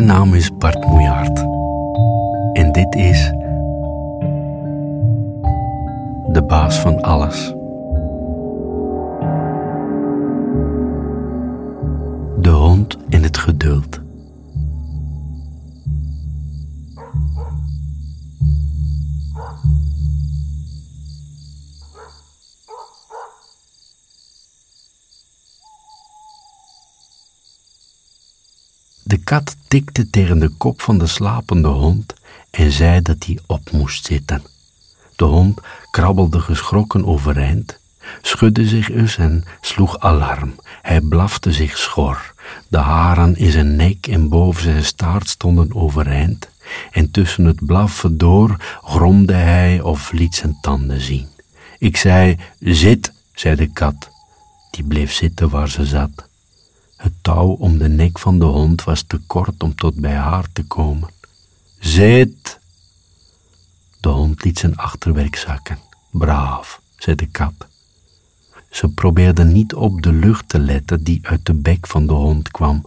Mijn naam is Bart Moejaert. En dit is. De baas van alles. De hond in het geduld. De kat tikte tegen de kop van de slapende hond en zei dat hij op moest zitten. De hond krabbelde geschrokken overeind, schudde zich eens en sloeg alarm. Hij blafte zich schor. De haren in zijn nek en boven zijn staart stonden overeind. En tussen het blaffen door gromde hij of liet zijn tanden zien. Ik zei, zit, zei de kat. Die bleef zitten waar ze zat. Het touw om de nek van de hond was te kort om tot bij haar te komen. Zit! De hond liet zijn achterwerk zakken. Braaf, zei de kat. Ze probeerde niet op de lucht te letten die uit de bek van de hond kwam.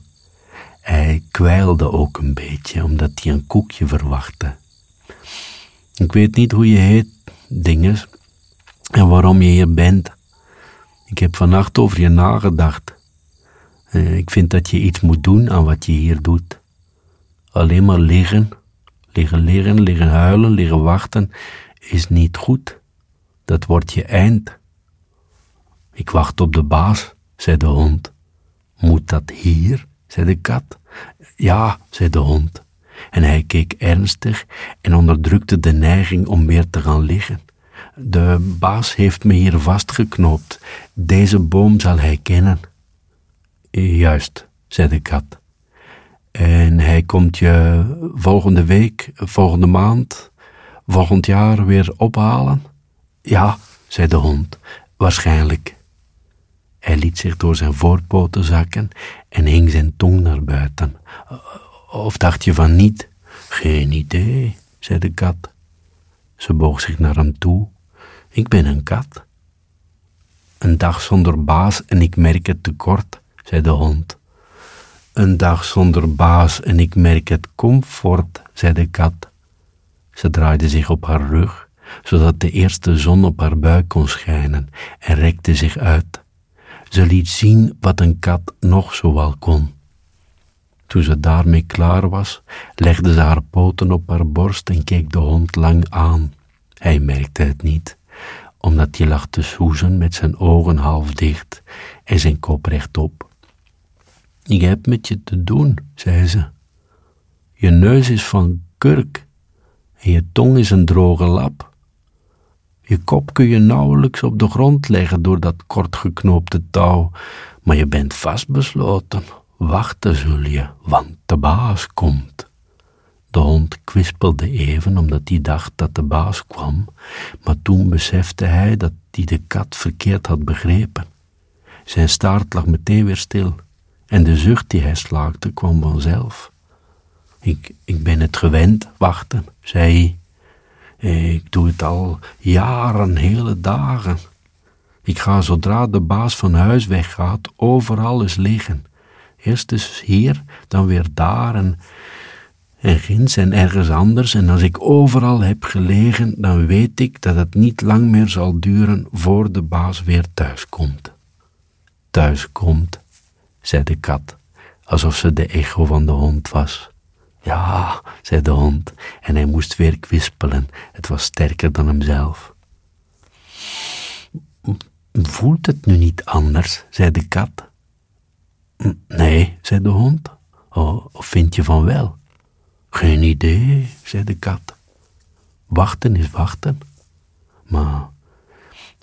Hij kwijlde ook een beetje, omdat hij een koekje verwachtte. Ik weet niet hoe je heet, dinges, en waarom je hier bent. Ik heb vannacht over je nagedacht. Eh, ik vind dat je iets moet doen aan wat je hier doet. Alleen maar liggen, liggen liggen, liggen huilen, liggen wachten, is niet goed. Dat wordt je eind. Ik wacht op de baas, zei de hond. Moet dat hier? zei de kat. Ja, zei de hond. En hij keek ernstig en onderdrukte de neiging om weer te gaan liggen. De baas heeft me hier vastgeknoopt. Deze boom zal hij kennen. Juist, zei de kat. En hij komt je volgende week, volgende maand, volgend jaar weer ophalen? Ja, zei de hond, waarschijnlijk. Hij liet zich door zijn voorpoten zakken en hing zijn tong naar buiten. Of dacht je van niet? Geen idee, zei de kat. Ze boog zich naar hem toe. Ik ben een kat. Een dag zonder baas en ik merk het tekort zei de hond. Een dag zonder baas en ik merk het comfort, zei de kat. Ze draaide zich op haar rug, zodat de eerste zon op haar buik kon schijnen en rekte zich uit. Ze liet zien wat een kat nog zowel kon. Toen ze daarmee klaar was, legde ze haar poten op haar borst en keek de hond lang aan. Hij merkte het niet, omdat hij lag te soezen met zijn ogen half dicht en zijn kop rechtop. Ik heb met je te doen, zei ze. Je neus is van kurk en je tong is een droge lap. Je kop kun je nauwelijks op de grond leggen door dat kortgeknoopte touw, maar je bent vastbesloten. Wachten zul je, want de baas komt. De hond kwispelde even omdat hij dacht dat de baas kwam, maar toen besefte hij dat hij de kat verkeerd had begrepen. Zijn staart lag meteen weer stil en de zucht die hij slaakte kwam vanzelf. Ik, ik ben het gewend, wachten, zei hij. Ik doe het al jaren, hele dagen. Ik ga zodra de baas van huis weggaat, overal eens liggen. Eerst eens hier, dan weer daar en, en ginds en ergens anders. En als ik overal heb gelegen, dan weet ik dat het niet lang meer zal duren voor de baas weer thuis komt. Thuis komt zei de kat, alsof ze de echo van de hond was. Ja, zei de hond, en hij moest weer kwispelen. Het was sterker dan hemzelf. Voelt het nu niet anders? zei de kat. Nee, zei de hond. Oh, of vind je van wel? Geen idee, zei de kat. Wachten is wachten. Maar,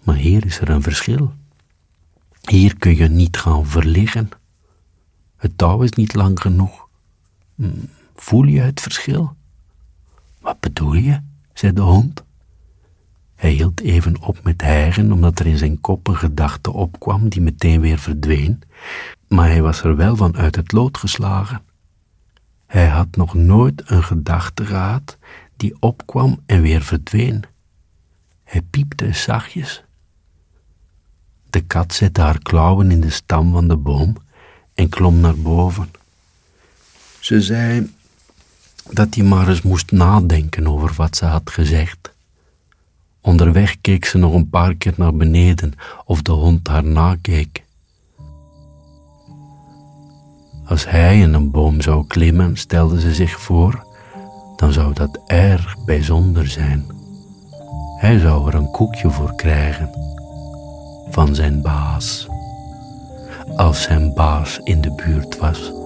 maar hier is er een verschil. Hier kun je niet gaan verliggen. Het touw is niet lang genoeg. Hm, voel je het verschil? Wat bedoel je? zei de hond. Hij hield even op met hijgen, omdat er in zijn kop een gedachte opkwam die meteen weer verdween, maar hij was er wel van uit het lood geslagen. Hij had nog nooit een gedachte gehad die opkwam en weer verdween. Hij piepte zachtjes. De kat zette haar klauwen in de stam van de boom en klom naar boven. Ze zei: dat hij maar eens moest nadenken over wat ze had gezegd. Onderweg keek ze nog een paar keer naar beneden of de hond haar nakeek. Als hij in een boom zou klimmen, stelde ze zich voor, dan zou dat erg bijzonder zijn. Hij zou er een koekje voor krijgen van zijn baas, als zijn baas in de buurt was.